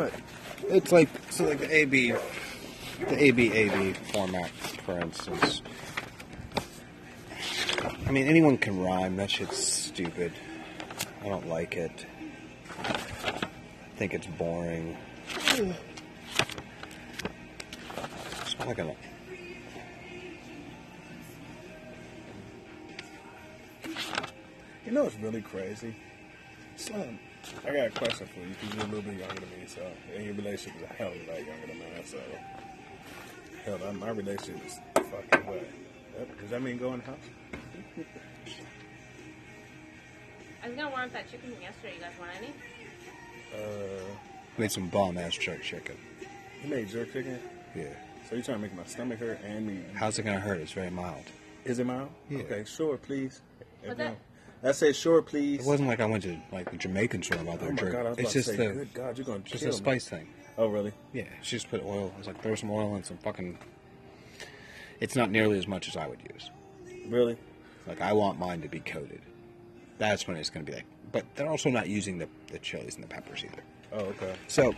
But it's like so like the AB, the AB AB format, for instance. I mean, anyone can rhyme. That shit's stupid. I don't like it. I think it's boring. It's not like a. You know what's really crazy? Slim, I got a question for you because you're a little bit younger than me, so and your relationship is a hell of a lot younger than mine. So, hell, my- my relationship is fucking what? Yep. Does that mean go in the house? I was gonna warm up that chicken from yesterday. You guys want any? Uh, Made some bomb ass jerk chicken. you made jerk chicken, Yeah. so you trying to make my stomach hurt and me? How's it gonna hurt? It's very mild. Is it mild? Yeah. Okay, sure, please. But that- I said sure, please. It wasn't like I went to like the Jamaican store about Oh their my jerk. god, it's just say, the good God, you're gonna just a me. spice thing. Oh, really? Yeah, she just put oil. I was like, throw some oil and some fucking. It's not nearly as much as I would use. Really? Like I want mine to be coated. That's when it's going to be like. But they're also not using the the chilies and the peppers either. Oh, okay. So,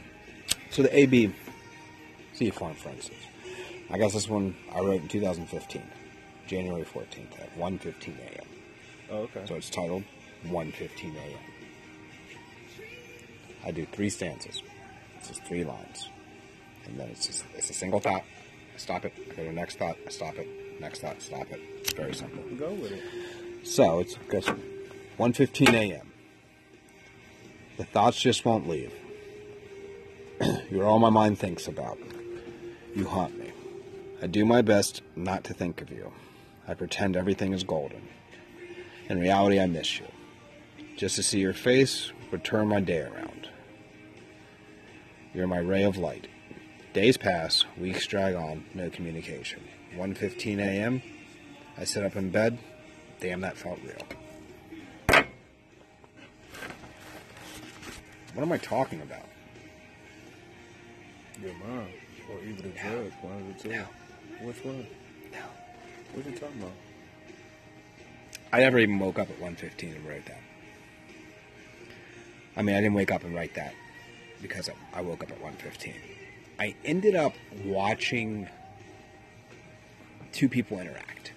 so the AB Sea Farm, for instance. I guess this one I wrote in 2015, January 14th at 1:15 a.m. Oh, okay. So it's titled 1:15 a.m. I do three stanzas. It's just three lines, and then it's just it's a single thought. I stop it. I go to the next thought. I stop it. Next thought. Stop it. It's very simple. Go with it. So it's goes 1:15 a.m. The thoughts just won't leave. You're all my mind thinks about. You haunt me. I do my best not to think of you. I pretend everything is golden. In reality, I miss you. Just to see your face would turn my day around. You're my ray of light. Days pass, weeks drag on, no communication. 1:15 a.m. I sit up in bed. Damn, that felt real. What am I talking about? Your mom, or even the judge, one of the two. No. Which one? No. What are you talking about? I never even woke up at 1:15 and wrote that. I mean, I didn't wake up and write that because I- woke up at 1:15. I ended up watching two people interact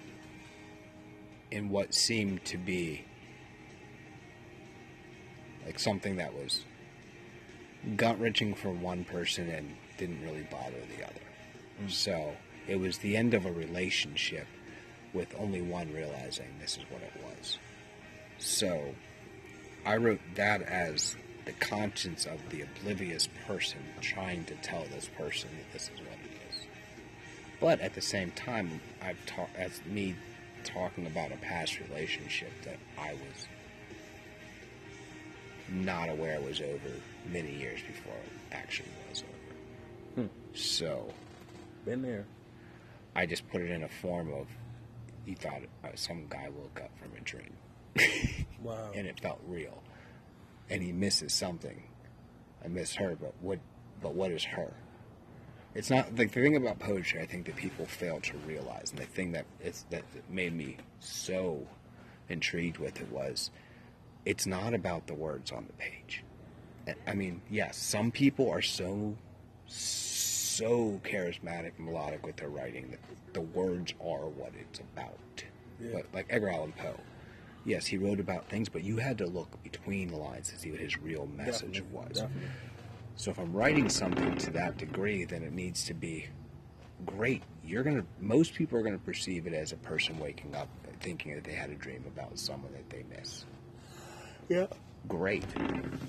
in what seemed to be like something that was gut wrenching for one person and didn't really bother the other. Mm. So it was the end of a relationship with only one realizing this is what it was. So I wrote that as the conscience of the oblivious person trying to tell this person that this is what it is. But at the same time, I've talked as me talking about a past relationship that I was not aware was over many years before it actually was over. Hmm. So Been there. I just put it in a form of you thought uh, some guy woke up from a dream. Wow. and it felt real. And he misses something. I miss her but what but what is her? It's not like the thing about poetry i think that people fail to realize and the thing that it's that made me so intrigued with it was it's not about the words on the page. I- i mean yes some people are so so charismatic and melodic with their writing that the words are what it's about Yeah. but like edgar allan poe yes, he wrote about things, but you had to look between the lines to see what his real message Definitely, was. definitely. So if I'm writing something to that degree, then it needs to be great. You're gonna. Most people are gonna perceive it as a person waking up thinking that they had a dream about someone that they miss. Yeah. Great,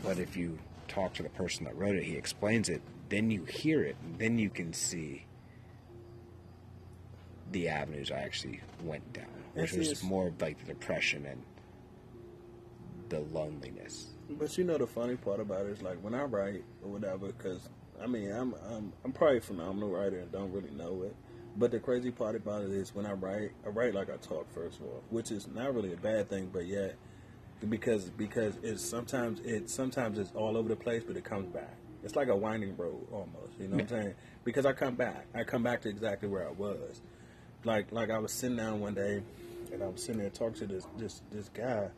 but if you talk to the person that wrote it, he explains it. Then you hear it, and then you can see the avenues I actually went down, which was more of like the depression and the loneliness. But you know the funny part about it is like when I write or whatever, because I mean I'm I'm I'm probably a phenomenal writer and don't really know it. But the crazy part about it is when I write, I write like I talk first of all, which is not really a bad thing, but yet because because it's sometimes it sometimes it's all over the place, but it comes back. It's like a winding road almost. You know what I'm saying? Because I come back, I come back to exactly where I was. Like like I was sitting down one day, and I was sitting there talking to this this this guy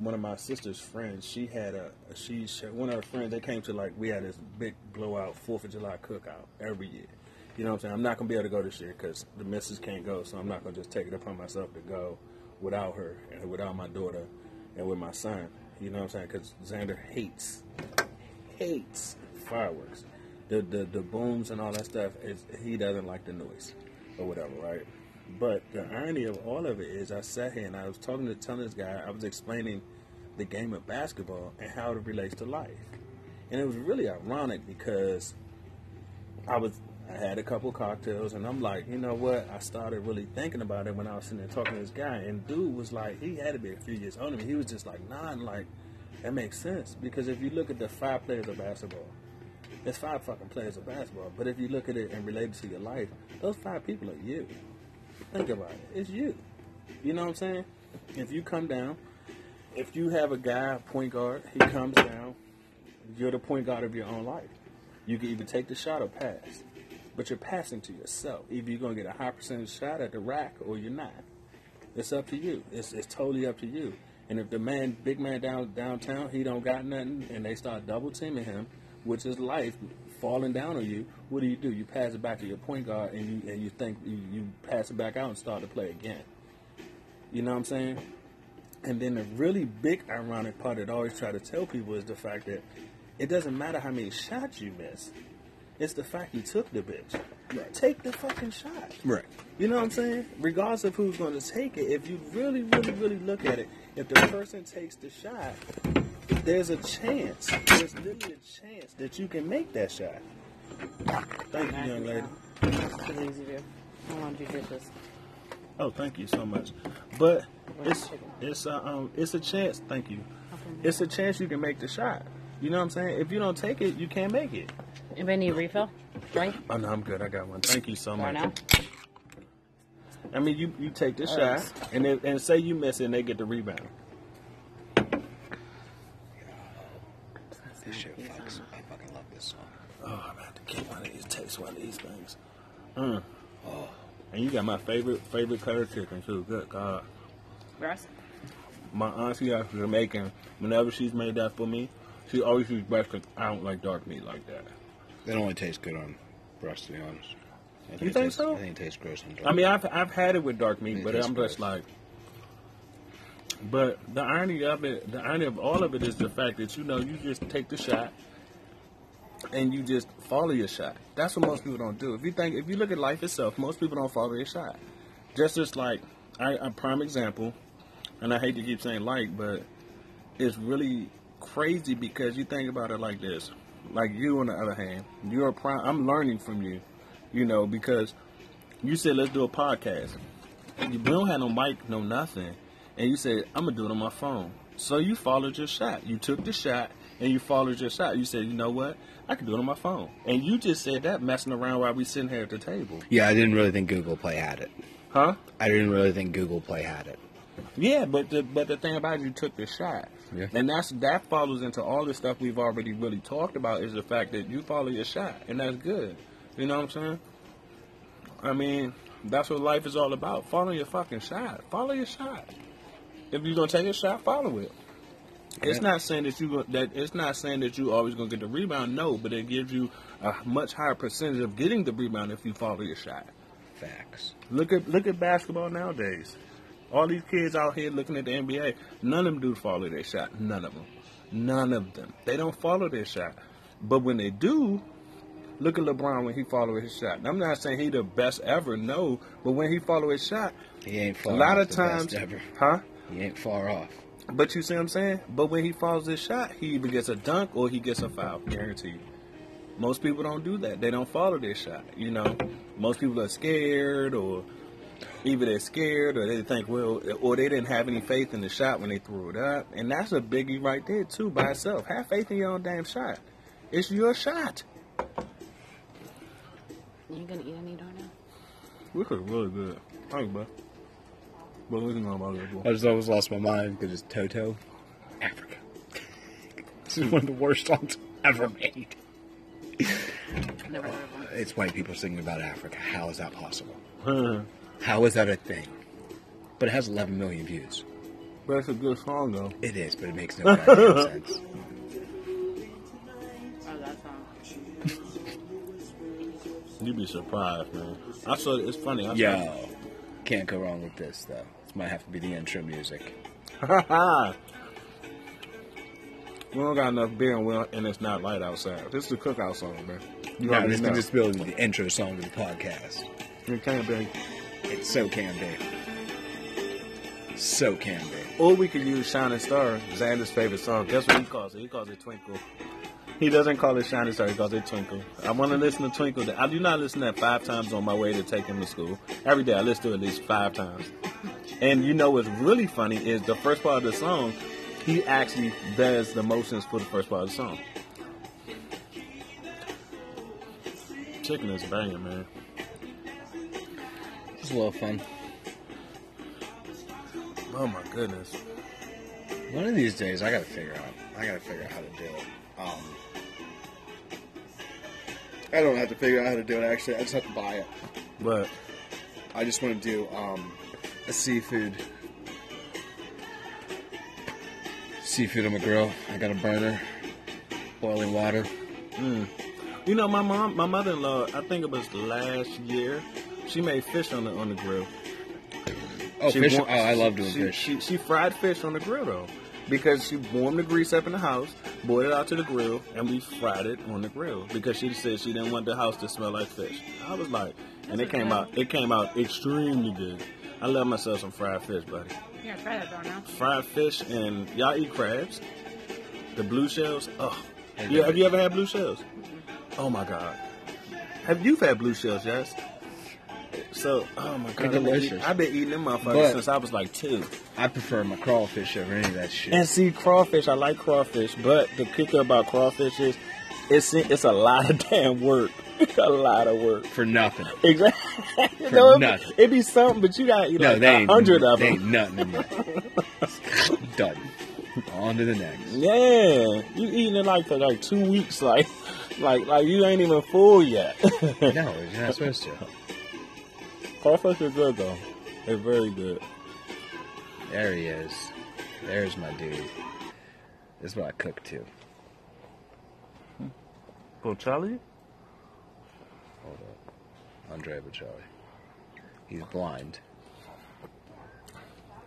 one of my sister's friends, she had a she she- one of her friends. They came to like we had this big blowout Fourth of July cookout every year. You know what I'm saying? I'm not gonna be able to go this year because the missus can't go, so I'm not gonna just take it upon myself to go without her and without my daughter and with my son. You know what I'm saying? Because Xander hates hates fireworks. The, the the booms and all that stuff is he doesn't like the noise or whatever, right? But the irony of all of it is I sat here and I was talking to telling this guy, I was explaining the game of basketball and how it relates to life. And it was really ironic because I was I had a couple cocktails and I'm like, you know what? I started really thinking about it when I was sitting there talking to this guy and dude was like he had to be a few years older than me. He was just like, nah, like that makes sense. Because if you look at the five players of basketball, there's five fucking players of basketball. But if you look at it and relate it to your life, those five people are you. Think about it. It's you. You know what I'm saying? If you come down, if you have a guy, point guard, he comes down, you're the point guard of your own life. You can either take the shot or pass. But you're passing to yourself. Either you're going to get a high percentage shot at the rack or you're not. It's up to you. It's, it's totally up to you. And if the man, big man down downtown, he don't got nothing, and they start double teaming him, which is life falling down on you, what do you do? You pass it back to your point guard, and you and you think you, you pass it back out and start to play again. You know what I'm saying? And then the really big ironic part that I always try to tell people is the fact that it doesn't matter how many shots you miss. It's the fact you took the bitch. Right. Take the fucking shot. Right. You know what I'm saying? Regardless of who's going to take it, if you really, really, really look at it, if the person takes the shot, there's a chance, there's literally a chance that you can make that shot. Thank you, young lady. It's easy to do. I want to do this. Oh, thank you so much. But it's it's a um it's a chance. Thank you. It's a chance you can make the shot. You know what I'm saying? If you don't take it, you can't make it. Anybody need a refill? Drink? Oh no, I'm good. I got one. Thank you so Right much. now? I mean, you you take the shot and and say you miss it, and they get the rebound. This shit fucks. I fucking love this song. Oh, I'm gonna have to get one of these. Taste one of these things. Mm. Oh, and you got my favorite favorite cutter chicken too. Good God, Russ? my auntie out from Jamaican. Whenever she's made that for me, she always uses breast because I don't like dark meat like that. It only tastes good on breast, to be honest. I You think tastes- so? I think it tastes gross on I mean, I've I've had it with dark meat, It but I'm just gross. like. But the irony of it, the irony of all of it is the fact that you know you just take the shot, and you just follow your shot. That's what most people don't do. If you think, if you look at life itself, most people don't follow their shot. Just as like, I, a prime example, and I hate to keep saying like, but it's really crazy because you think about it like this. Like you, on the other hand, you're a prime. I'm learning from you, you know, because you said let's do a podcast. You don't have no mic, no nothing, and you said I'm gonna do it on my phone. So you followed your shot. You took the shot and you followed your shot. You said, you know what? I can do it on my phone. And you just said that messing around while we sitting here at the table, Yeah, I didn't really think Google Play had it. huh? I didn't really think Google Play had it. Yeah, but the but the thing about it, you took the shot, Yeah. and that's that follows into all the stuff we've already really talked about is the fact that you follow your shot, and that's good. You know what I'm saying? I mean, that's what life is all about. Follow your fucking shot. Follow your shot. If you're gonna take a shot, follow it. It's Yeah. not saying that you that it's not saying that you always gonna get the rebound. No, but it gives you a much higher percentage of getting the rebound if you follow your shot. Facts. Look at look at basketball nowadays. All these kids out here looking at the NBA, none of them do follow their shot. None of them. None of them. They don't follow their shot. But when they do, look at LeBron when he follow his shot. I'm not saying he the best ever, no. But when he follow his shot, He ain't far a lot off of times, ever. huh? He ain't far off. But you see what I'm saying? But when he follows his shot, he either gets a dunk or he gets a foul, guaranteed. Most people don't do that. They don't follow their shot. You know, most people are scared, or either they're scared, or they think, well, or they didn't have any faith in the shot when they threw it up, and that's a biggie right there too by itself. Have faith in your own damn shot. It's your shot. You gonna eat any dough now? This is really good. Thanks, bud. But we can go about it. I just always lost my mind because it's Toto. Africa. this is one of the worst songs ever made. Never heard of one. It's white people singing about Africa. How is that possible? Huh. How is that a thing? But it has 11 million views. But it's a good song though. It is, but it makes no goddamn sense. Oh, that song. You'd be surprised, man. I saw it's funny. I saw, Yo, can't go wrong with this though. This might have to be the intro music. we don't got enough beer and, and it's not light outside. This is a cookout song, man. You No, this can just build the intro song to the podcast. It can't be. It so can be. So can be. Or we could use Shining Star, Xander's favorite song. Guess what he calls it? He calls it Twinkle. He doesn't call it Shining Star, he calls it Twinkle. I want to listen to Twinkle. I do not listen to that five times on my way to take him to school. Every day I listen to it at least five times. And you know what's really funny is the first part of the song, he actually does the motions for the first part of the song. Chicken is banging, man. It's a little fun. Oh my goodness. One of these days, I gotta figure out. I gotta figure out how to do it. Um, I don't have to figure out how to do it. Actually, I just have to buy it. But I just want to do um, a seafood. Seafood on the grill. I got a burner, boiling water. Mm. You know, my mom, my mother-in-law. I think it was last year. She made fish on the on the grill. Oh, She fish! wa- oh, I love doing she, fish. She, she fried fish on the grill though, because she warmed the grease up in the house, boiled it out to the grill, and we fried it on the grill because she said she didn't want the house to smell like fish. I was like, and it came out, it came out extremely good. I love myself some fried fish, buddy. Yeah, try that though now. Fried fish and y'all eat crabs, the blue shells. Oh, I yeah. Have you ever had blue shells? Oh my god. Have you had blue shells? Yes. So, oh my god, They're I've been, delicious. eat- I've been eating them motherfuckers But- since I was like two. I prefer my crawfish over any of that shit. And see, crawfish, I like crawfish, but the kicker about crawfish is it's it's a lot of damn work. a lot of work. for nothing. Exactly. For no, it, nothing. it be something, but you got to eat No, like a ain't hundred of they them. ain't nothing in. Done. On to the next. Yeah, you eating it like for like two weeks, like, like, like you ain't even full yet. No, you're not supposed to. Crawfish is good though. It's very good. There he is. There's my dude. This is what I cook too. Charlie? Hold up. Andrea Bocelli. He's blind.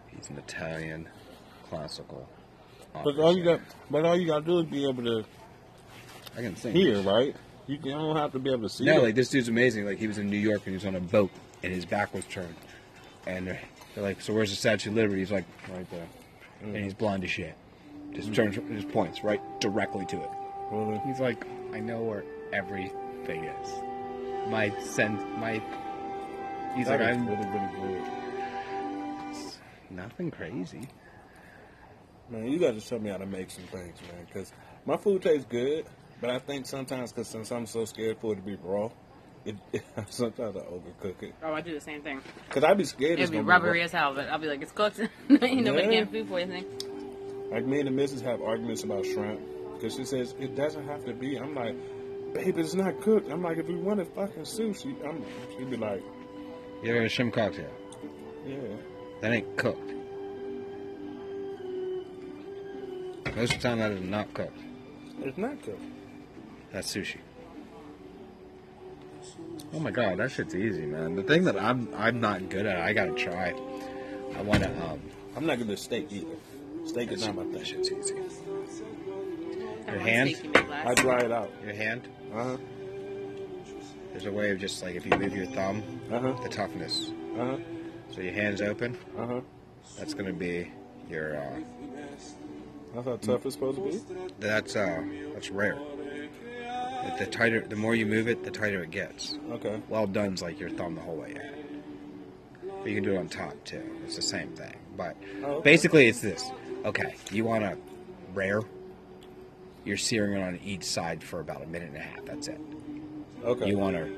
He's an Italian classical. But all you got, but all you got to do is be able to I can sing. hear, right? You can- you don't have to be able to see. No, it. like this dude's amazing. Like he was in New York and he was on a boat and his back was turned. And they're, they're like, "So where's the Statue of Liberty?" He's like, "Right there." And he's blind as shit. Just mm. turns, just points right directly to it. Really? He's like, "I know where everything is." My sense, my. He's That like, "I'm really, really good. nothing crazy." Man, you got to show me how to make some things, man. Because my food tastes good, but I think sometimes, because since I'm so scared for it to be raw, it, sometimes I overcook it. Oh, I do the same thing. Because I'd be scared It'd it's be rubbery raw. as hell, but I'll be like, it's cooked. you know, but Yeah. getting food poisoning. Like me and the missus have arguments about shrimp because she says it doesn't have to be. I'm like, babe, it's not cooked. I'm like, if we wanted fucking sushi, I'm. She'd be like, You ever a shrimp cocktail? yeah. That ain't cooked. Most of the time, that is not cooked. It's not cooked. That's sushi. Oh my god, that shit's easy, man. The thing that I'm I'm not good at, I gotta try. I wanna um. I'm not gonna steak either. Steak is not my That shit's easy. That one hand? steak you made last I dry it out. Your hand. Uh huh. There's a way of just like if you move your thumb, Uh huh. the toughness. Uh huh. So your hand's open. Uh huh. That's gonna be your. uh That's how tough it's supposed to be. That's uh. That's rare. But the tighter, the more you move it, the tighter it gets. Okay. Well done's like your thumb the whole way in. But you can do it on top too. It's the same thing. But Oh, okay. basically, it's this. Okay, you want a rare. You're searing it on each side for about a minute and a half. That's it. Okay. You want a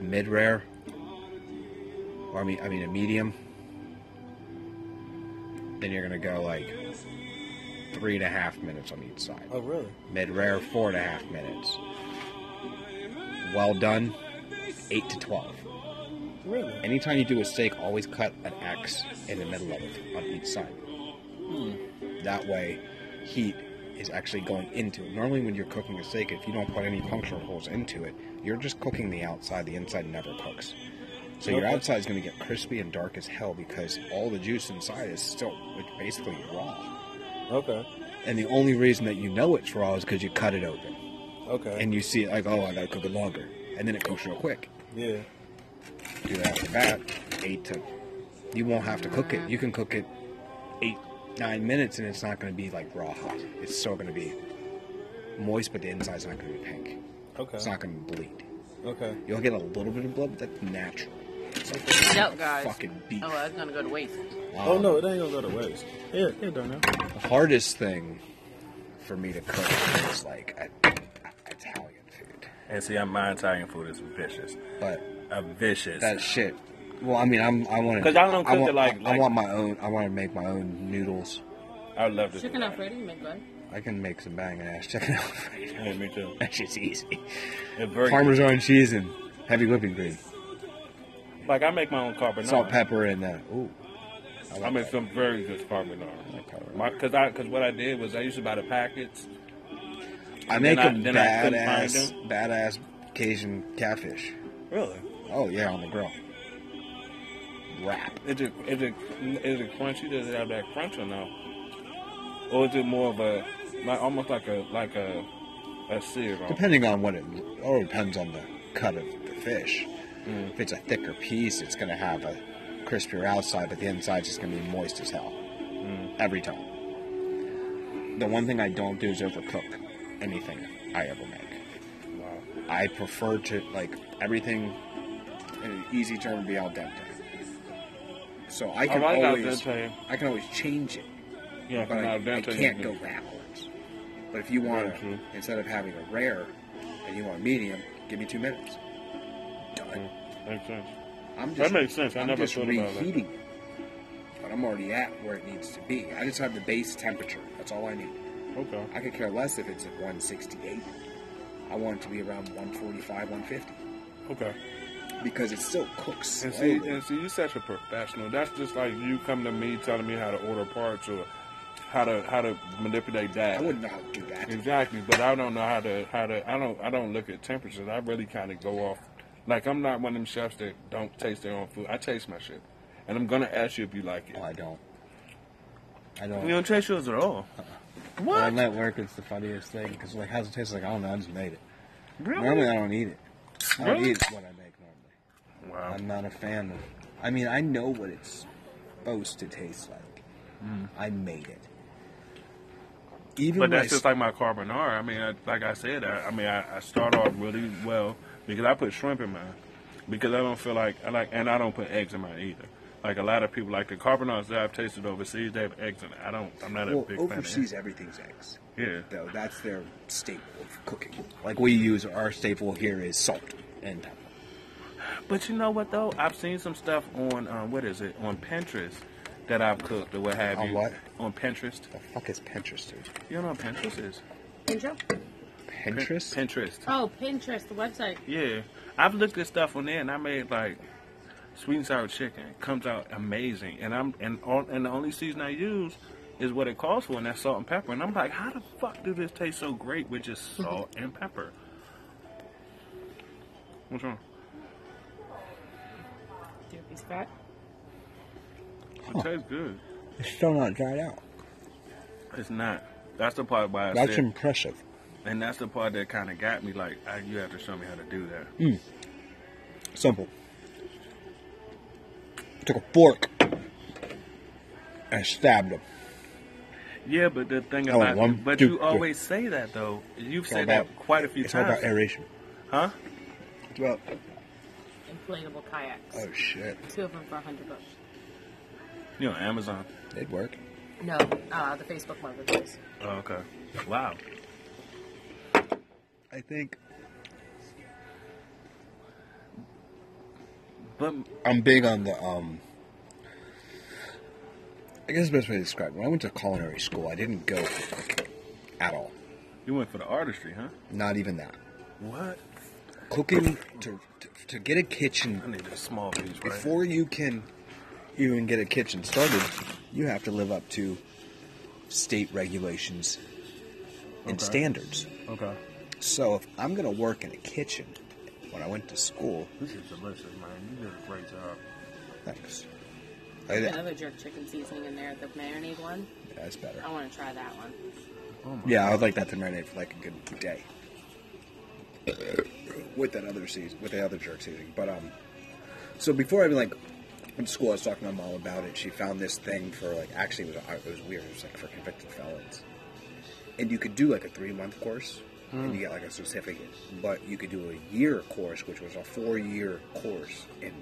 mid rare, or I mean, I mean a medium. Then you're gonna go like three and a half minutes on each side. Oh really? Mid rare, four and a half minutes. Well done, eight to twelve. Really? Anytime you do a steak, always cut an X in the middle of it on each side. Hmm. That way, heat is actually going into it. Normally, when you're cooking a steak, if you don't put any puncture holes into it, you're just cooking the outside. The inside never cooks. So your outside is going to get crispy and dark as hell because all the juice inside is still like, basically raw. Okay. And the only reason that you know it's raw is because you cut it open Okay. and you see it like, oh, I gotta cook it longer, and then it cooks real quick. yeah. Do that after that, eight to. You won't have to cook it. You can cook it eight, nine minutes, and it's not going to be like raw hot. It's still going to be moist, but the inside's not going to be pink. Okay. It's not going to bleed. Okay. You'll get a little bit of blood, but that's natural. It's like No, guys. fucking beef. Oh, that's gonna go to waste. Oh Um, no, it ain't gonna go to waste. Yeah, it don't know. The hardest thing for me to cook is like a, Italian food, And see, my Italian food is vicious. but A vicious. that shit. Well, I mean, I'm I want to 'Cause I don't cook want, it like- I like- want my own. I want to make my own noodles. I would love to. Chicken Alfredo, you make good. I can make some banging ass chicken Alfredo. Yeah, me too. That shit's easy. It's very Parmesan cheese and heavy whipping cream, like I make my own carbonara. salt, pepper, and uh, ooh. I, I like make that. some very good carbonara. I like carbonara. My, cause I, cause what I did was I used to buy the packets. I make I- a then I couldn't find badass, badass Cajun catfish. Really? Oh yeah, on the grill. Wrap. Is it is it is it crunchy? Does it have that crunch or no? Or is it more of a like almost like a like a a sear? on- Depending on what it, oh, it depends on the cut of the fish. Mm. If it's a thicker piece, it's going to have a crispier outside, but the inside's just going to be moist as hell mm. every time. The one thing I don't do is overcook anything I ever make. Wow. I prefer to like everything in an easy term would be al dente. So I oh, can like always. I can always change it, Yeah, but I, I can't go backwards. But if you want true. instead of having a rare and you want a medium, give me two minutes. Done. Makes sense. I'm That makes sense. I I'm never just thought about that. reheating it. But I'm already at where it needs to be. I just have the base temperature. That's all I need. Okay. I could care less if it's at 168. I want it to be around 145, 150 Okay. Because it still cooks And see, and see, you're such a professional. That's just like you come to me telling me how to order parts or how to how to manipulate that. I wouldn't know how to do that. Exactly, but I don't know how to how to. I don't I don't look at temperatures. I really kind of go off. Like I'm not one of them chefs that don't taste their own food. I taste my shit, and I'm gonna ask you if you like it. Oh, I don't. I don't. You don't taste yours at all. Uh-uh. What? On that work, it's the funniest thing because like, how's it taste like? I don't know. I just made it. Really? Normally, I don't eat it. I don't Really? eat what I make normally. Wow. I'm not a fan of. I mean, I know what it's supposed to taste like. Mm. I made it. Even But when I that's just like my carbonara. I mean, I, like I said, I, I mean, I, I start off really well because I put shrimp in mine because I don't feel like I like, and I don't put eggs in mine either. Like a lot of people, like the carbonara that I've tasted overseas, they have eggs in it. I don't. I'm not a well, big fan of overseas, everything's eggs. Yeah. Though that's their staple of cooking. Like we use our staple here is salt and pepper. But you know what though? I've seen some stuff on um, what is it on Pinterest that I've cooked or what have On you. what? On Pinterest. The fuck is Pinterest, dude? You know what Pinterest is? Intro? Pin- Pinterest? Pinterest. Oh, Pinterest, the website. Yeah, I've looked at stuff on there, and I made like sweet and sour chicken. It comes out amazing, and I'm and all and the only season I use is what it calls for, and that's salt and pepper. And I'm like, how the fuck do this taste so great with just salt and pepper? What's wrong? Do a piece of fat. It tastes good. It's still not dried out. It's not. That's the part why I That's said, impressive. and that's the part that kind of got me. Like, I, you have to show me how to do that. Mm. Simple. Took a fork and stabbed him. Yeah, but the thing Oh, about one, but two, you three. always say that though. You've It's all said that quite a few times. It's about aeration. huh? It's about Inflatable kayaks. oh shit, Two of them for a hundred bucks. You know, Amazon. They'd work. No, uh, the Facebook marketplace. Oh, okay. Wow. I think But I'm big on the um. I guess the best way to describe it. When I went to culinary school, I didn't go for cooking at all. you went for the artistry, huh? Not even that. What? Cooking to to, to get a kitchen I need a small piece, right? before you can even get a kitchen started, you have to live up to state regulations and Okay. standards. Okay. So if I'm going to work in a kitchen when I went to school, This is delicious, man. You did a great job. thanks. There's I, another jerk chicken seasoning in there, the marinade one. Yeah, that's better. I want to try that one. Oh my Yeah, I would like that to marinate for like a good day. With that other season, with the other jerk seasoning. But um, so before I even like in school, I was talking to my mom about it. She found this thing for like actually it was it was weird. It was like for convicted felons, and you could do like a three month course. And you get like a certificate, but you could do a year course, which was a four year course in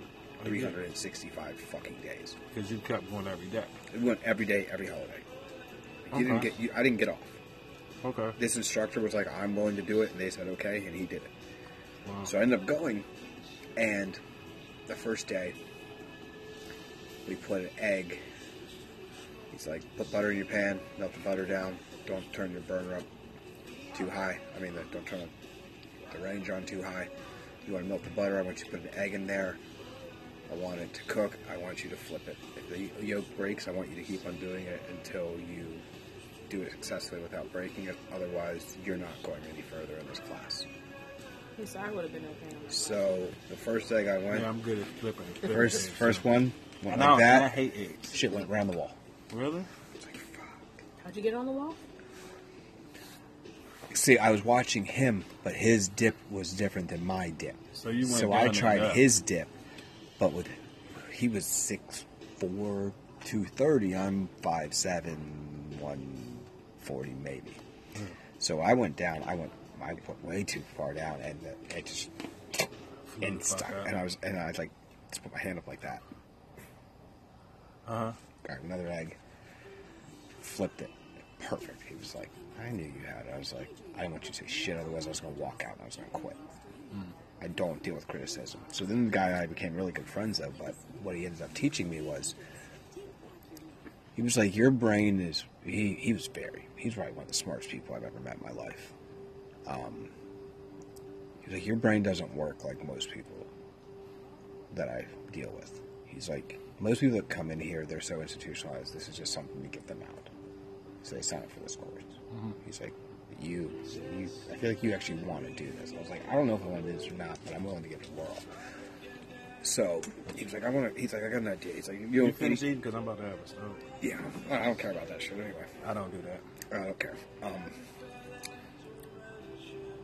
365 fucking days. Because you kept going every day. We went every day, every holiday. You didn't get, you, I didn't get off Okay. this instructor was like, I'm willing to do it, and they said okay, and he did it. Wow. So I ended up going, and the first day, we put an egg. He's like, put butter in your pan, melt the butter down, don't turn your burner up too high. I mean, don't turn the range on too high. You want to melt the butter, I want you to put an egg in there. I want it to cook, I want you to flip it. If the yolk breaks, I want you to keep on doing it until you do it successfully without breaking it. Otherwise, you're not going any further in this class. Hey, so I would have been okay. So the first egg I went, Yeah, I'm good at flipping. flipping first things, first too. one went And like that. I hate eggs. Shit went around the wall. Really? It's like, fuck. How'd you get on the wall? See, I was watching him, but his dip was different than my dip. So you went So down I and tried up. his dip, but with he was six four, two thirty. I'm five seven, one forty maybe. Hmm. So I went down. I went. I went way too far down, and it it just and stuck. out. And I was and I was like just put my hand up like that. Uh-huh. Got another egg. Flipped it. Perfect. He was like, I knew you had it. I was like, I didn't want you to say shit, otherwise I was going to walk out and I was going to quit. I don't deal with criticism. So then the guy I became really good friends, though, but what he ended up teaching me was he was like, Your brain is. He, he was very. He's probably one of the smartest people I've ever met in my life. Um, he was like, Your brain doesn't work like most people that I deal with. He's like, most people that come in here, they're so institutionalized. This is just something to get them out. So they sign up for this course. He's like, you, you, I feel like you actually want to do this. I was like, I don't know if I want to do this or not, but I'm willing to give it a whirl. So he was like, I want to. He's like, I got an idea. He's like, you, finish eating because I'm about to have a stroke. yeah, I don't care about that shit anyway. I don't do that. I don't care. Um,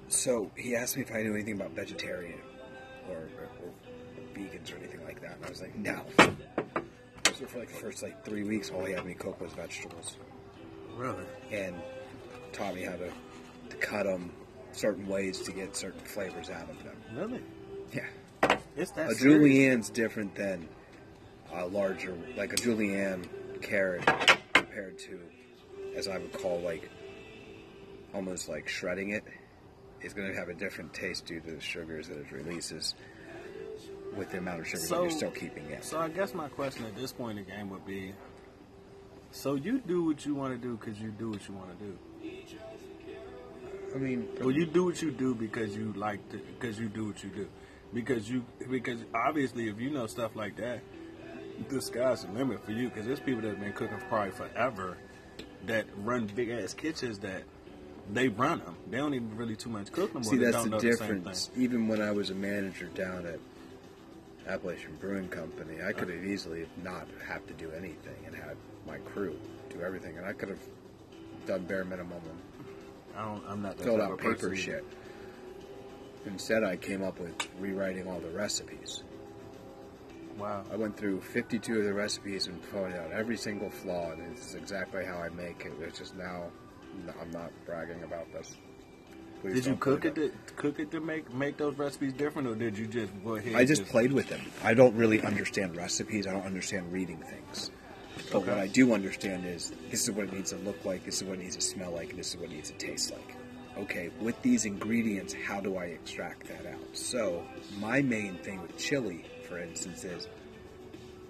so he asked me if I knew anything about vegetarian or, or, or vegans or anything like that, and I was like, no. So for like the first like three weeks, all he had me cook was vegetables, Really? and taught me how to, to cut them certain ways to get certain flavors out of them. Really? Yeah, It's that a serious? julienne's different than a larger, like a julienne carrot compared to, as I would call like, almost like shredding it, is going to have a different taste due to the sugars that it releases with the amount of sugar that So- you're still keeping in. So I guess my question at this point in the game would be: So you do what you want to do because you do what you want to do, I mean, well, you do what you do because you like to, because you do what you do, because you because obviously if you know stuff like that, the sky's the limit for you. Because there's people that have been cooking probably forever that run big ass kitchens that they run them. They don't even really too much cook no more. See, that's the difference. thing. Even when I was a manager down at Appalachian Brewing Company, I could have easily not have to do anything and had my crew do everything, and I could have done bare minimum I don't. I'm not that filled out paper shit. either. Instead, I came up with rewriting all the recipes. Wow. I went through 52 of the recipes and pointed out every single flaw, and this is exactly how I make it. It's just now, no, I'm not bragging about this. Please Did you cook it to cook it to make make those recipes different, or did you just go ahead? I and just played with them. I don't really understand recipes. I don't understand reading things. But what I do understand is this is what it needs to look like, this is what it needs to smell like, and this is what it needs to taste like. Okay, with these ingredients, how do I extract that out? So, my main thing with chili, for instance, is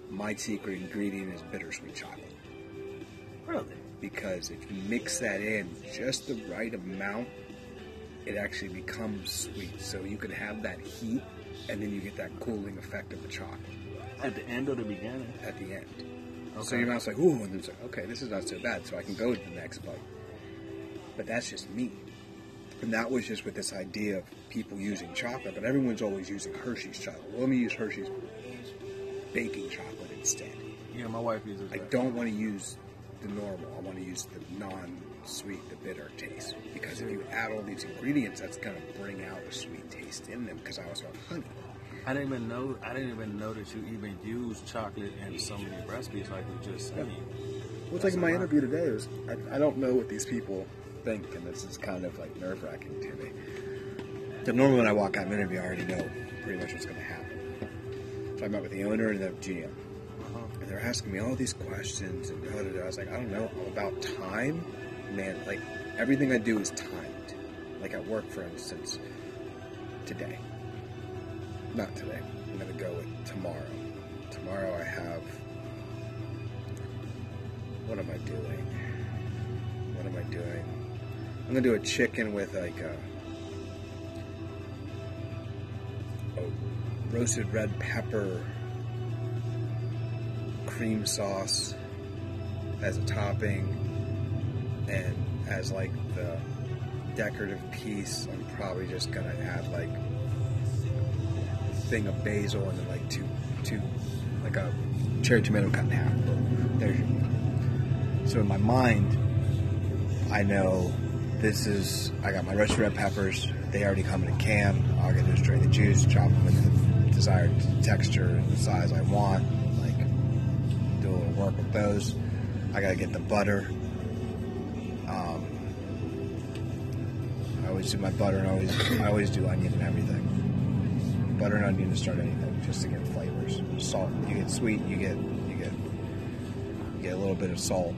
my secret ingredient is bittersweet chocolate. really. Because if you mix that in just the right amount, it actually becomes sweet. So you can have that heat, and then you get that cooling effect of the chocolate At the end or the beginning? at the end. Okay. So your mouth's like, ooh, and then it's like, okay, this is not so bad, so I can go to the next bite. But that's just me. And that was just with this idea of people using chocolate, but everyone's always using Hershey's chocolate. Well, let me use Hershey's baking chocolate instead. Yeah, my wife uses I that. don't want to use the normal. I want to use the non-sweet, the bitter taste. Because if you add all these ingredients, that's going to bring out a sweet taste in them. Because I also have honey. I didn't even know. I didn't even know that you even use chocolate in so many recipes, like you just said. Well, it's like in my interview today. Was, I, I don't know what these people think, and this is kind of like nerve wracking to me. But normally when I walk out of an interview, I already know pretty much what's going to happen. So I met with the owner and the GM, Uh-huh. and they're asking me all these questions, and da, da, da. I was like, I don't know about time, man. Like everything I do is timed. Like at work, for instance, today. Not today. I'm going to go with tomorrow. Tomorrow I have what am I doing? What am I doing? I'm gonna do a chicken with like a, a roasted red pepper cream sauce as a topping, and as like the decorative piece, I'm probably just gonna add like a thing of basil and then like two two like a cherry tomato cut in half. There's. So in my mind, I know this is. I got my roasted red peppers. They already come in a can. All I gotta do is drain the juice, chop them in the desired texture and the size I want. Like do a little work with those. I gotta get the butter. Um, I always do my butter and always I always do onion and everything. Butter and onion to start anything, just to get flavors. Salt. You get sweet. You get you get you get a little bit of salt.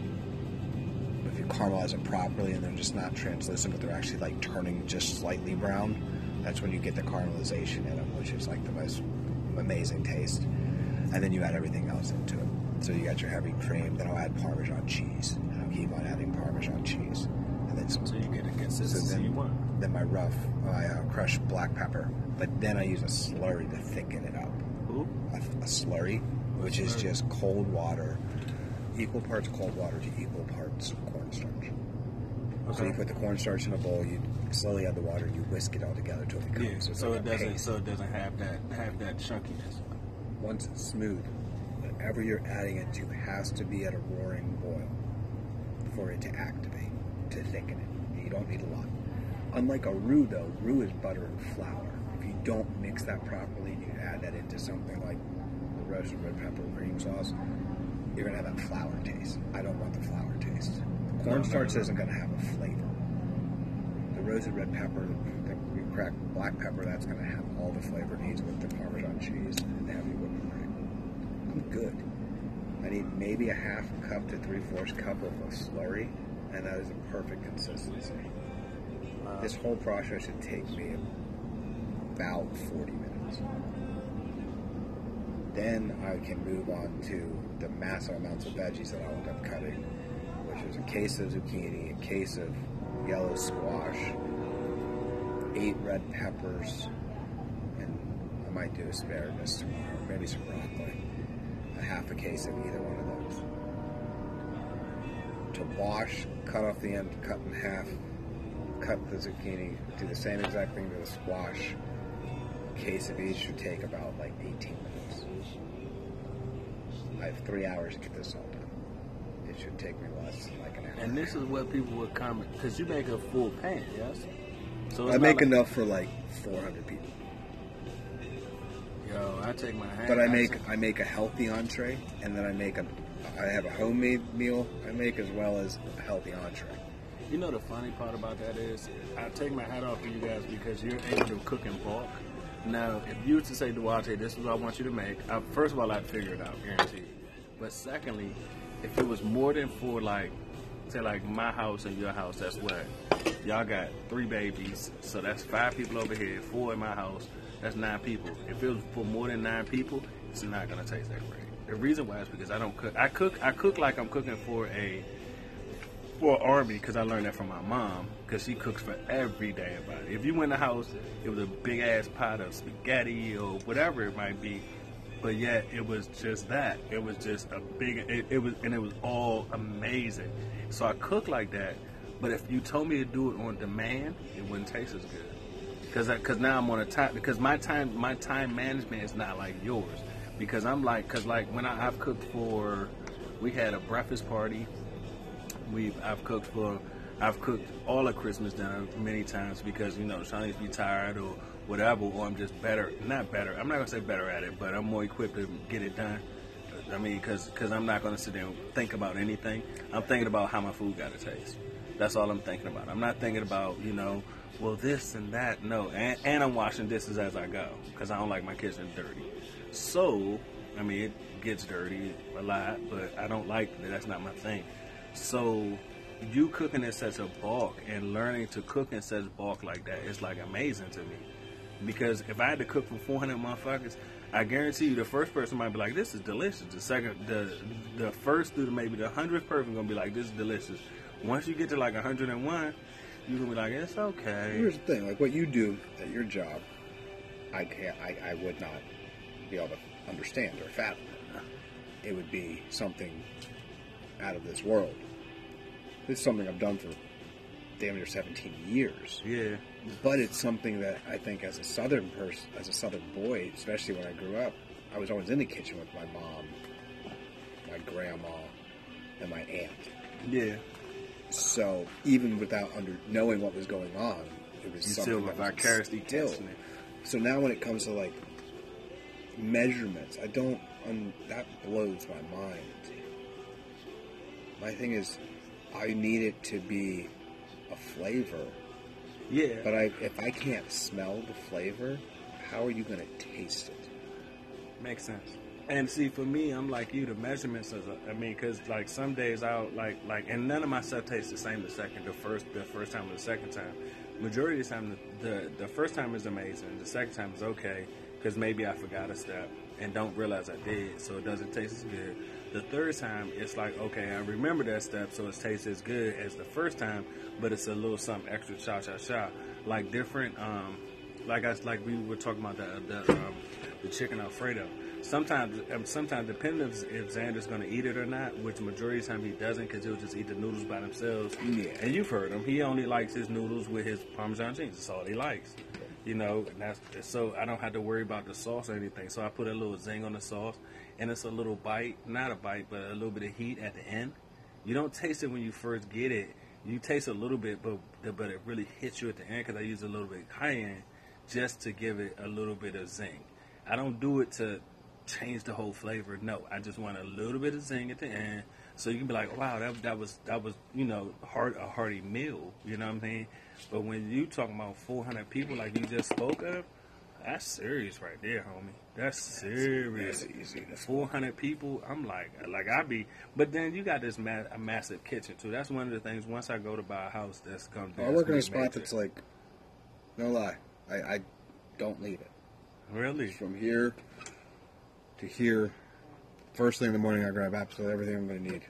Caramelize them properly and they're just not translucent, but they're actually like turning just slightly brown, that's when you get the caramelization in them, which is like the most amazing taste. And then you add everything else into it. So you got your heavy cream, then I'll add Parmesan cheese, and I'll keep on adding Parmesan cheese, and then some So you get a consistency So then- you want. then my rough, my uh, crushed black pepper. But then I use a slurry to thicken it up. Ooh. A, a slurry, which is just cold water, equal parts cold water to equal parts cornstarch. So you put the cornstarch in a bowl, you slowly add the water, and you whisk it all together till it becomes Yeah. So like it doesn't. paste. So it doesn't have that have that chunkiness. Once it's smooth, whatever you're adding it to has to be at a roaring boil for it to activate, to thicken it. You don't need a lot. Unlike a roux, though, roux is butter and flour. If you don't mix that properly and you add that into something like the roasted red pepper cream sauce, you're gonna have that flour taste. I don't want the flour taste. Cornstarch isn't gonna have a flavor. The roasted red pepper, the, the cracked black pepper, that's gonna have all the flavor it needs with the Parmesan cheese and the heavy whipping cream. I'm good. I need maybe a half cup to three fourths cup of a slurry, and that is a perfect consistency. Uh, This whole process should take me about 40 minutes. Then I can move on to the massive amounts of veggies that I'll end up cutting, is a case of zucchini, a case of yellow squash, eight red peppers, and I might do asparagus tomorrow, maybe some broccoli. A half a case of either one of those. To wash, cut off the end, cut in half, cut the zucchini, do the same exact thing to the squash. A case of each should take about like 18 minutes. I have three hours to get this all. It should take me less than like an hour. and this is what people would comment because you make a full pan, yes. So I make like, enough for like 400 people. Yo, I take my hand. But I make I make a healthy entree, and then I make a I have a homemade meal I make as well as a healthy entree. You know the funny part about that is, I take my hat off to you guys because you're able to cook in bulk. Now, if you were to say, Duarte, this is what I want you to make, I, first of all, I'd figure it out, guaranteed. But secondly, if it was more than for like, say like my house and your house, that's what y'all got three babies, so that's five people over here, four in my house, that's nine people. If it was for more than nine people, it's not gonna taste that great. The reason why is because I don't cook. I cook. I cook like I'm cooking for a for army because I learned that from my mom because she cooks for every damn body. If you went in the house, it was a big ass pot of spaghetti or whatever it might be. But yet it was just that. It was just a big. It, it was and it was all amazing. So I cook like that. But if you told me to do it on demand, it wouldn't taste as good. Because because now I'm on a time because my time my time management is not like yours. Because I'm like because like when I, I've cooked for, we had a breakfast party. We've I've cooked for I've cooked all of Christmas dinner many times because you know Shawnee's be tired or whatever, or I'm just better not better. I'm not gonna say better at it, but I'm more equipped to get it done. I mean, because I'm not gonna sit there and think about anything. I'm thinking about how my food got to taste. That's all I'm thinking about. I'm not thinking about you know well this and that. No, and, and I'm washing dishes as I go because I don't like my kitchen dirty. So I mean it gets dirty a lot, but I don't like it. that's not my thing. So you cooking in such a bulk and learning to cook in such bulk like that is like amazing to me. Because if I had to cook for 400 motherfuckers, I guarantee you the first person might be like, "This is delicious." The second, the the first through to maybe the hundredth person gonna be like, "This is delicious." Once you get to like 101, you're gonna be like, "It's okay." Here's the thing: like what you do at your job, I can't. I, I would not be able to understand or fathom. It would be something out of this world. It's something I've done for damn near 17 years. Yeah, But it's something that I think, as a Southern person, as a Southern boy, especially when I grew up, I was always in the kitchen with my mom, my grandma, and my aunt. yeah. So even without under knowing what was going on, it was You something still that vicariously instilled. So now when it comes to like measurements, I don't. Um, that blows my mind. My thing is, I need it to be a flavor. Yeah, But I, if I can't smell the flavor, how are you going to taste it? Makes sense. And see, for me, I'm like you. The measurements, is I mean, because like some days I'll like like, and none of my stuff tastes the same the second, the first, the first time or the second time. Majority of the time, the the, the first time is amazing. The second time is okay because maybe I forgot a step and don't realize I did, so it doesn't taste as good. The third time, it's like okay, I remember that step, so it tastes as good as the first time, but it's a little something extra, cha cha cha, like different. um like I like we were talking about the the, um, the chicken alfredo. Sometimes, um, sometimes depending if, if Xander's going to eat it or not, which majority of the time he doesn't, because he'll just eat the noodles by themselves. Yeah. And you've heard him; he only likes his noodles with his Parmesan cheese. That's all he likes. You know, and that's so I don't have to worry about the sauce or anything. So I put a little zing on the sauce, and it's a little bite, not a bite, but a little bit of heat at the end. You don't taste it when you first get it. You taste a little bit, but but it really hits you at the end because I use a little bit cayenne just to give it a little bit of zing. I don't do it to change the whole flavor. No, I just want a little bit of zing at the end, so you can be like, "Wow, that that was that was you know hard a hearty meal." You know what I'm saying? But when you talking about 400 people like you just spoke of, that's serious right there, homie. That's serious. That's easy. 400 people, I'm like, like I be, but then you got this ma- a massive kitchen too. That's one of the things. Once I go to buy a house, that's gonna. I work in a spot that's like, no lie, I, I don't leave it. really. From here to here, first thing in the morning, I grab absolutely everything I'm going to need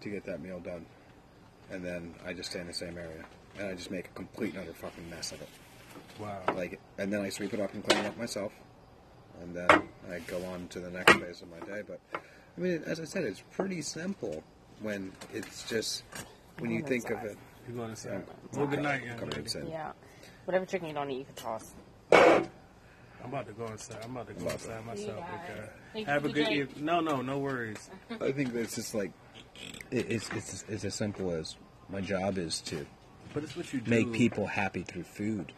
to get that meal done, and then I just stay in the same area, and I just make a complete and utter fucking mess of it. Wow. Like, and then I sweep it up and clean it up myself, and then I go on to the next phase of my day. But I mean, as I said, it's pretty simple when it's just when you think of it. You going to say? Well, good night, young lady. Yeah. Whatever chicken you don't eat, you can toss. I'm about to go inside. I'm about to go About to- inside myself. guys. Okay. Have a good joining. evening. No, no, no worries. I think that it's just like it, it's it's it's as simple as my job is to But it's what you do. make people happy through food.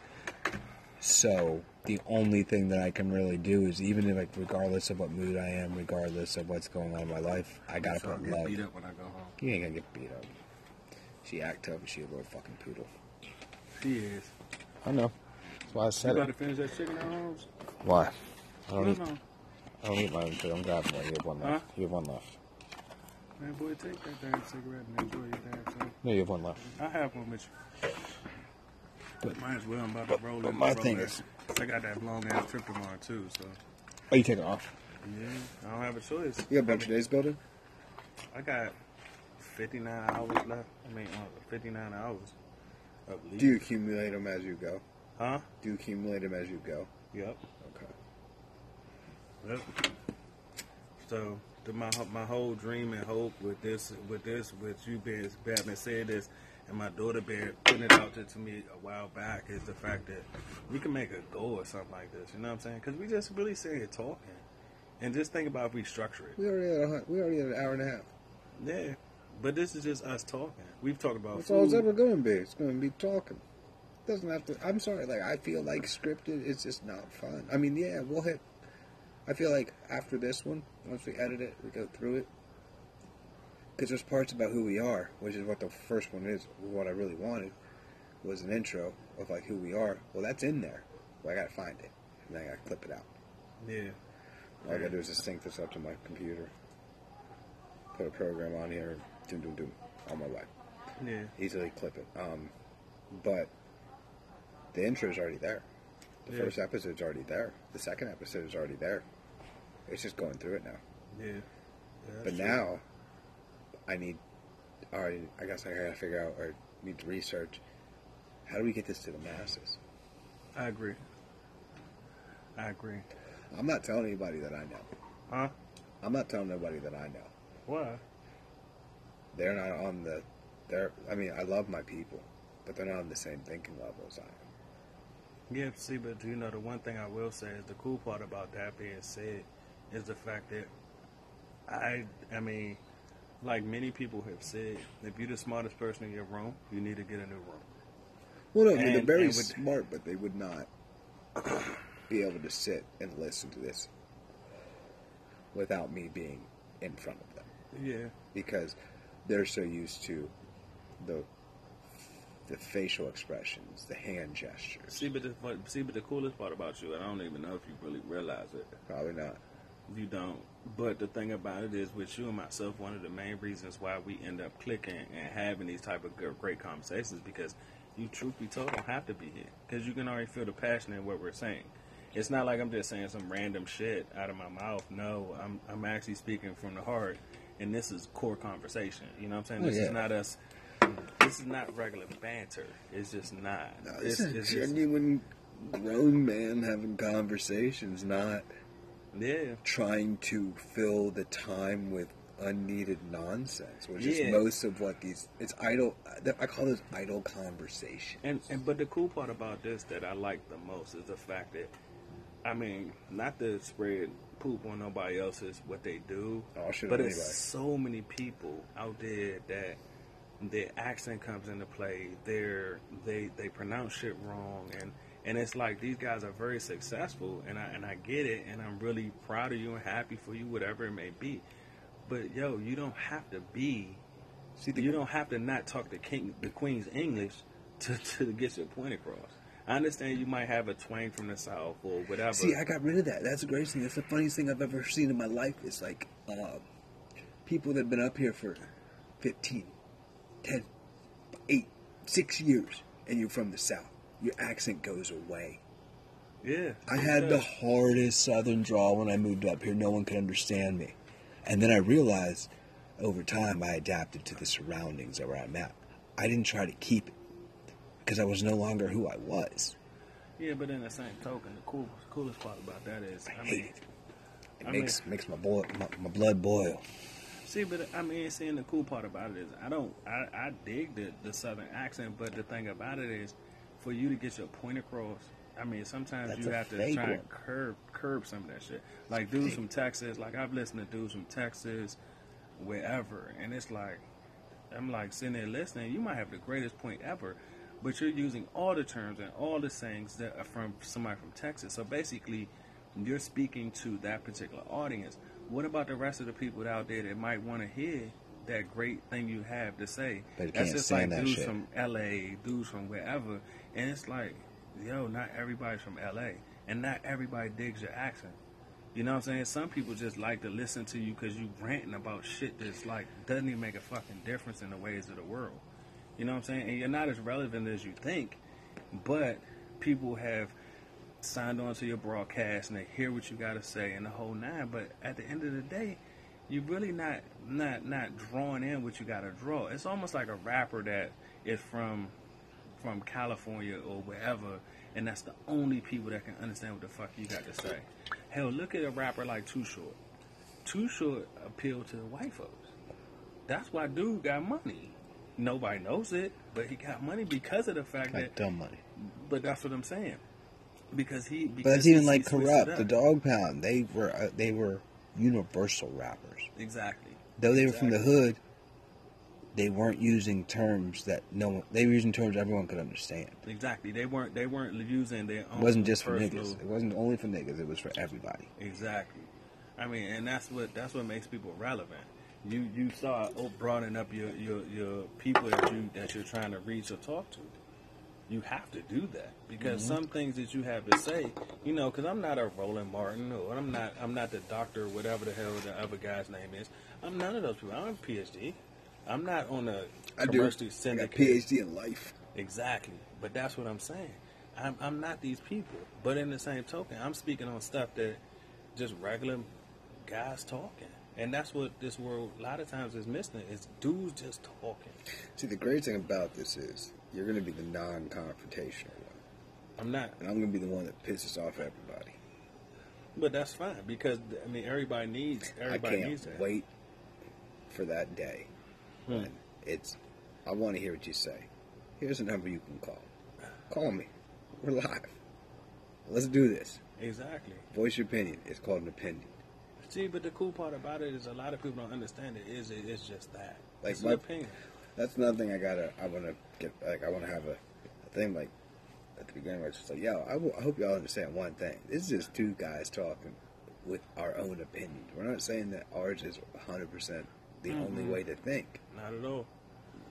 So the only thing that I can really do is even if like regardless of what mood I am, regardless of what's going on in my life, I gotta So I'll put get love. beat up when I go home. You ain't gonna get beat up. She act tough, but she a little fucking poodle. She is. I know. That's why I said You said about to finish that chicken at home? Why? I don't No, eat. no. I don't eat mine too. I'm grabbing one. You have one left. Huh? You have one left. Man, boy, take that damn cigarette and enjoy your damn self. No, you have one left. I have one with you. But- Might as well. I'm about to roll but in. my the thing is- I got that long ass trip tomorrow too, so Oh, you taking it off. yeah, I don't have a choice. You got a bunch of days building? I got 59 hours left. I mean, uh, 59 hours. Of leave. Do you accumulate them as you go? Huh? Do you accumulate them as you go? Yep. Okay. Yep. So the, my my whole dream and hope with this with this with you being having said this and my daughter putting it out there to me a while back is the fact that we can make a goal or something like this. You know what I'm saying? Because we just really sitting here talking, and just think about if we structure it. We already had a, we already had an hour and a half. Yeah, but this is just us talking. We've talked about That's all it's food. ever going to be. It's going to be talking. Doesn't have to. I'm sorry. Like I feel like scripted is just not fun. I mean, yeah, we'll hit. I feel like after this one, once we edit it, we go through it. Because there's parts about who we are, which is what the first one is. What I really wanted was an intro of like who we are. Well, that's in there. Well, I gotta find it, and then I gotta clip it out. Yeah, All I gotta do is just sync this up to my computer, put a program on here, doom doom doom, on my way yeah, easily clip it. Um, but the intro's already there. The Yeah. first episode's already there. The second episode is already there. It's just going through it now. yeah. yeah but true. now, I need. Right, I guess I gotta figure out or need to research. How do we get this to the masses? I agree. I agree. I'm not telling anybody that I know. Huh? I'm not telling nobody that I know. Why? They're not on the. They're. I mean, I love my people, but they're not on the same thinking level as I am. Yeah, see, but you know, the one thing I will say is the cool part about that being said is the fact that I, I mean, like many people have said, if you're the smartest person in your room, you need to get a new room. Well, no, I mean, they're very and with- smart, but they would not be able to sit and listen to this without me being in front of them Yeah, because they're so used to the the facial expressions, the hand gestures. see, but the see, but the coolest part about you, and I don't even know if you really realize it. Probably not. You don't. But the thing about it is, with you and myself, one of the main reasons why we end up clicking and having these type of good, great conversations because you, truth be told, don't have to be here because you can already feel the passion in what we're saying. It's not like I'm just saying some random shit out of my mouth. No, I'm I'm actually speaking from the heart, and this is core conversation. You know what I'm saying? Oh, this yeah. is not us. This is not regular banter. It's just not. No, it's, is it's a just- genuine grown man having conversations, not yeah. trying to fill the time with unneeded nonsense, which Yeah. is most of what these. It's idle. I call this idle conversation. And, and but the cool part about this that I like the most is the fact that, I mean, not to spread poop on nobody else's what they do, Oh, shit but it's so many people out there that their accent comes into play. They're they they pronounce shit wrong, and and it's like these guys are very successful, and I and I get it, and I'm really proud of you and happy for you, whatever it may be. But yo, you don't have to be See, the, you don't have to not talk the king, the queen's English to, to get your point across. I understand you might have a twang from the south or whatever. See, I got rid of that. That's the greatest thing. That's the funniest thing I've ever seen in my life. Is like uh, people that have been up here for 15, 10, 8, 6 years, and you're from the South. Your accent goes away. yeah, I had the hardest southern drawl when I moved up here. No one could understand me. And then I realized over time I adapted to the surroundings that where I'm at. I didn't try to keep it because I was no longer who I was. yeah, but in the same token, the cool, coolest part about that is, I I hate mean, it. It I makes makes my, boil, my my blood boil. see, but I mean, seeing the cool part about it is, I don't, I, I dig the the southern accent, but the thing about it is, for you to get your point across. I mean, sometimes That's you have to try one. and curb curb some of that shit. Like dudes from Texas, like I've listened to dudes from Texas, wherever, and it's like I'm like sitting there listening. You might have the greatest point ever, but you're using all the terms and all the sayings that are from somebody from Texas. So basically, you're speaking to that particular audience. What about the rest of the people out there that might want to hear that great thing you have to say? But you That's can't just like dudes shit. from LA, dudes from wherever, and it's like, yo, not everybody's from LA, and not everybody digs your accent. You know what I'm saying? Some people just like to listen to you because you ranting about shit that's like doesn't even make a fucking difference in the ways of the world. You know what I'm saying? And you're not as relevant as you think, but people have signed on to your broadcast and they hear what you got to say and the whole nine. But at the end of the day, you're really not not not drawing in what you got to draw. It's almost like a rapper that is from from California or wherever, and that's the only people that can understand what the fuck you got to say. Hell, look at a rapper like Too Short. Too Short appealed to the white folks. That's why dude got money. Nobody knows it, but he got money because of the fact Like that. dumb money. But that's what I'm saying. Because he. But Because it's even he- like he switched it corrupt. The Dog Pound. They were uh, they were universal rappers. Exactly. Though they were from the hood, they weren't using terms that no one. They were using terms everyone could understand. Exactly. They weren't. They weren't using their own. It wasn't just for niggas. It wasn't only for niggas. It was for everybody. Exactly. I mean, and that's what that's what makes people relevant. You you start oh, broadening up your, your your people that you that you're trying to reach or talk to. You have to do that because mm-hmm. some things that you have to say, you know, because I'm not a Roland Martin or I'm not I'm not the doctor, whatever the hell the other guy's name is. I'm none of those people. I'm a PhD. I'm not on a I got syndicate. PhD in life. Exactly. But that's what I'm saying. I'm, I'm not these people. But in the same token, I'm speaking on stuff that just regular guys talking. And that's what this world a lot of times is missing is dudes just talking. See, the great thing about this is you're going to be the non-confrontational one, I'm not and I'm going to be the one that pisses off everybody. but that's fine because I mean everybody needs everybody I can't needs that. wait for that day Hmm. it's. I want to hear what you say. Here's a number you can call. Call me. We're live. Let's do this. Exactly. Voice your opinion. It's called an opinion. See, but the cool part about it is a lot of people don't understand it. Is it, it's just that. Like it's my- an opinion. That's another thing I gotta. I want to get. Like I want to have a, a thing like at the beginning where it's just like, yo, I, w- I hope y'all understand one thing. This is just two guys talking with our own opinion. We're not saying that ours is 100 percent the only Mhm. way to think. Not at all.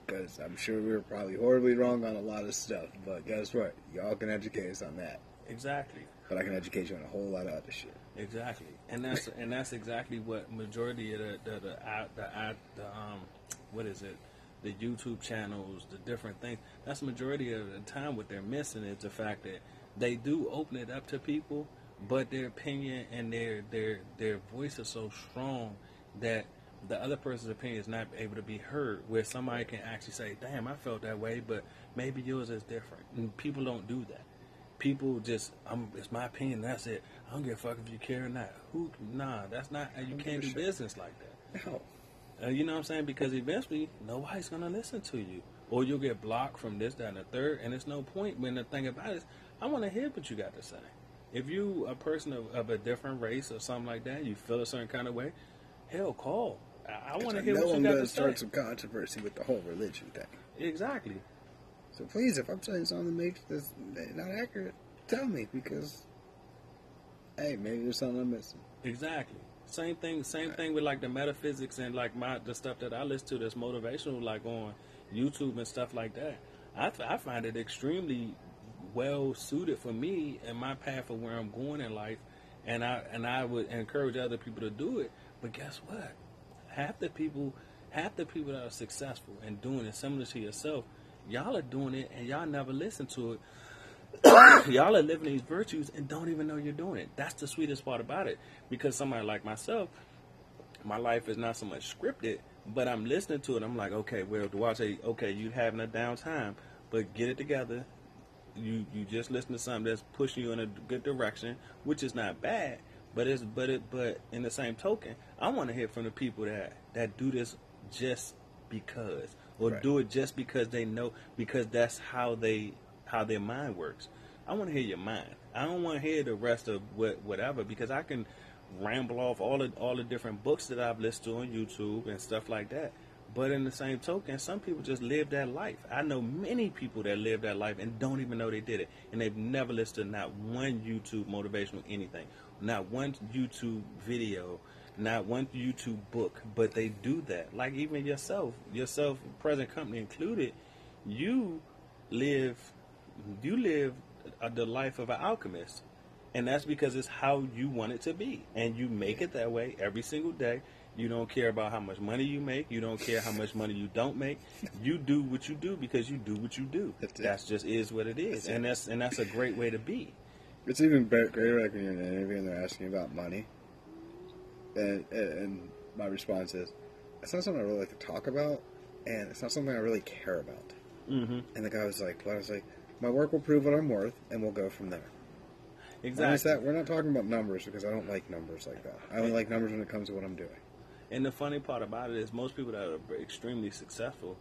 Because I'm sure we were probably horribly wrong on a lot of stuff. But guess what? Y'all can educate us on that. Exactly. But I can educate you on a whole lot of other shit. Exactly, and that's and that's exactly what majority of the the the, the, I- the um what is it, the YouTube channels, the different things. That's the majority of the time what they're missing is the fact that they do open it up to people, but their opinion and their their their voice is so strong that the other person's opinion is not able to be heard. Where somebody can actually say, "Damn, I felt that way, but maybe yours is different." And people don't do that people just I'm it's my opinion that's it I don't give a fuck if you care or not who nah that's not you can't do shit. business like that No. Uh, you know what I'm saying because eventually nobody's gonna listen to you or you'll get blocked from this that and the third and it's no point when the thing about it is I want to hear what you got to say if you a person of, of a different race or something like that you feel a certain kind of way hell call I, I want to hear no what you got to say. does say start some controversy with the whole religion thing. exactly So please, if I'm saying something that makes this not accurate, tell me because, hey, maybe there's something I'm missing. Exactly. Same thing. Same thing with like the metaphysics and like my the stuff that I listen to that's motivational, like on YouTube and stuff like that. I find it extremely well suited for me and my path of where I'm going in life, and I and I would encourage other people to do it. But guess what? Half the people, half the people that are successful and doing it similar to yourself, y'all are doing it and y'all never listen to it y'all are living these virtues and don't even know you're doing it. That's the sweetest part about it. Because somebody like myself, my life is not so much scripted, but I'm listening to it. I'm like, okay, well, do I say, okay, you having a down time, but get it together. You you just listen to something that's pushing you in a good direction, which is not bad. But it's but it but in the same token, I want to hear from the people that that do this just because, or Right. do it just because they know because that's how they how their mind works. I want to hear your mind. I don't want to hear the rest of what whatever because I can ramble off all the all the different books that I've listened to on YouTube and stuff like that. But in the same token, some people just live that life. I know many people that live that life and don't even know they did it, and they've never listened to not one YouTube motivational anything, not one YouTube video, not one YouTube book. But they do that. Like even yourself, yourself, present company included, you live you live the life of an alchemist and that's because it's how you want it to be. And you make it that way every single day. You don't care about how much money you make. You don't care how much money you don't make. You do what you do because you do what you do. That's that's just is what it is. That's and that's and that's a great way to be. It's even better, greater like when you're in an interview and they're asking about money. And, and my response is, it's not something I really like to talk about, and it's not something I really care about. mm-hmm. And the guy was like, well, I was like, my work will prove what I'm worth, and we'll go from there. Exactly. That we're not talking about numbers because I don't like numbers like that. I only like numbers when it comes to what I'm doing. And the funny part about it is, most people that are extremely successful,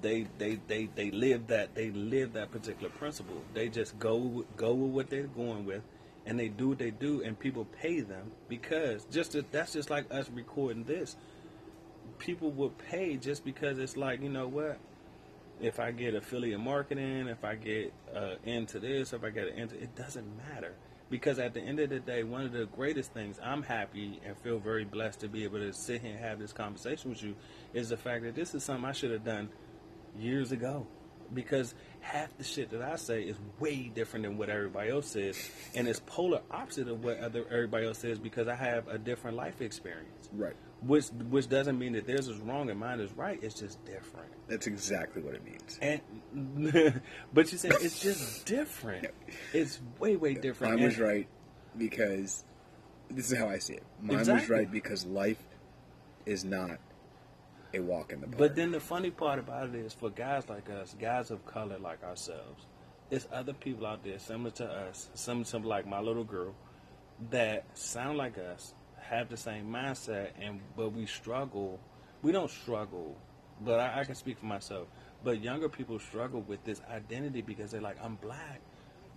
they they they they live that they live that particular principle. They just go go with what they're going with, and they do what they do, and people pay them because just to, that's just like us recording this. People will pay just because it's like you know what. If I get affiliate marketing, if I get uh, into this, if I get into it doesn't matter because at the end of the day, one of the greatest things I'm happy and feel very blessed to be able to sit here and have this conversation with you is the fact that this is something I should have done years ago. Because half the shit that I say is way different than what everybody else says, and it's polar opposite of what other everybody else says because I have a different life experience. Right. Which which doesn't mean that theirs is wrong and mine is right. It's just different. That's exactly what it means. And but you said it's just different. It's way way different. Mine was right because this is how I see it. Mine was right because life is not a walk in the park. But then the funny part about it is, for guys like us, guys of color like ourselves, it's other people out there similar to us, similar to like my little girl, that sound like us, have the same mindset, and but we struggle. We don't struggle, but I, I can speak for myself. But younger people struggle with this identity because they're like, I'm black,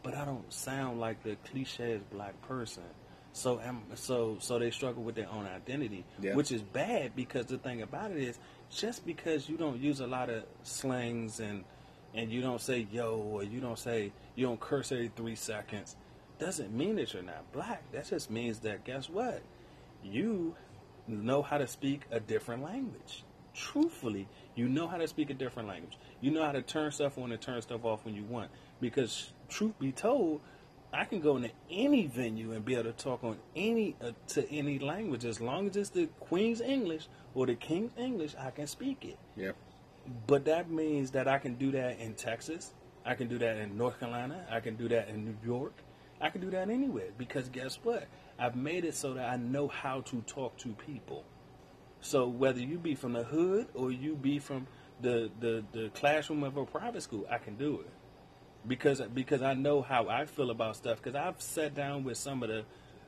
but I don't sound like the cliche black person. So so so they struggle with their own identity, Yeah. which is bad because the thing about it is just because you don't use a lot of slangs and and you don't say yo or you don't say you don't curse every three seconds doesn't mean that you're not black. That just means that guess what? You know how to speak a different language. Truthfully, you know how to speak a different language. You know how to turn stuff on and turn stuff off when you want. Because truth be told, I can go into any venue and be able to talk on any uh, to any language as long as it's the Queen's English or the King's English. I can speak it. yeah. But that means that I can do that in Texas. I can do that in North Carolina. I can do that in New York. I can do that anywhere because guess what? I've made it so that I know how to talk to people. So whether you be from the hood or you be from the, the, the classroom of a private school, I can do it because because I know how I feel about stuff. Because I've sat down with some of the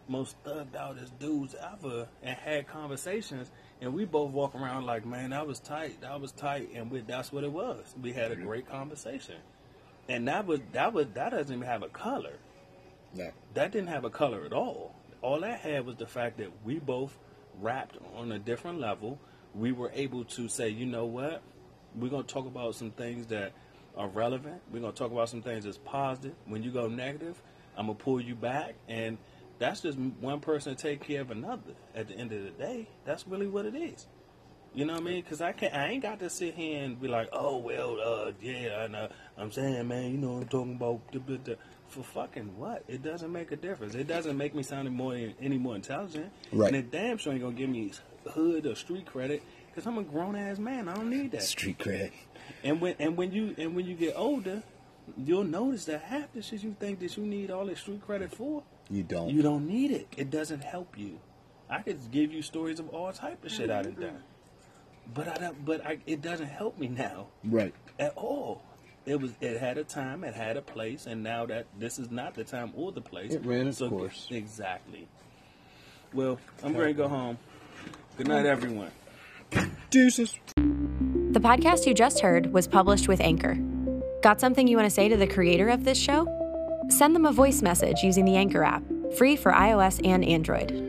most thugged outest dudes ever and had conversations, and we both walk around like, man, that was tight, that was tight, and we, that's what it was. We had a great conversation, and that was that was that doesn't even have a color. No. That didn't have a color at all. All that had was the fact that we both rapped on a different level. We were able to say, you know what? We're going to talk about some things that are relevant. We're going to talk about some things that's positive. When you go negative, I'm going to pull you back. And that's just one person take care of another. At the end of the day, that's really what it is. You know what I mean? Because I can't, I ain't got to sit here and be like, oh well, uh, yeah, and uh, I'm saying, man, you know, what I'm talking about for fucking what? It doesn't make a difference. It doesn't make me sound any more any more intelligent. Right. And it damn sure ain't gonna give me hood or street credit because I'm a grown ass man. I don't need that. Street credit. And when and when you and when you get older, you'll notice that half the shit you think that you need all this street credit for, You don't. you don't need it. It doesn't help you. I could give you stories of all type of shit I done done, but I don't. But I, it doesn't help me now Right. at all. It was. It had a time. It had a place, and now that this is not the time or the place. It ran its so, course. Exactly. Well, I'm going to go home. Good night, everyone. Deuces. The podcast you just heard was published with Anchor. Got something you want to say to the creator of this show? Send them a voice message using the Anchor app, free for iOS and Android.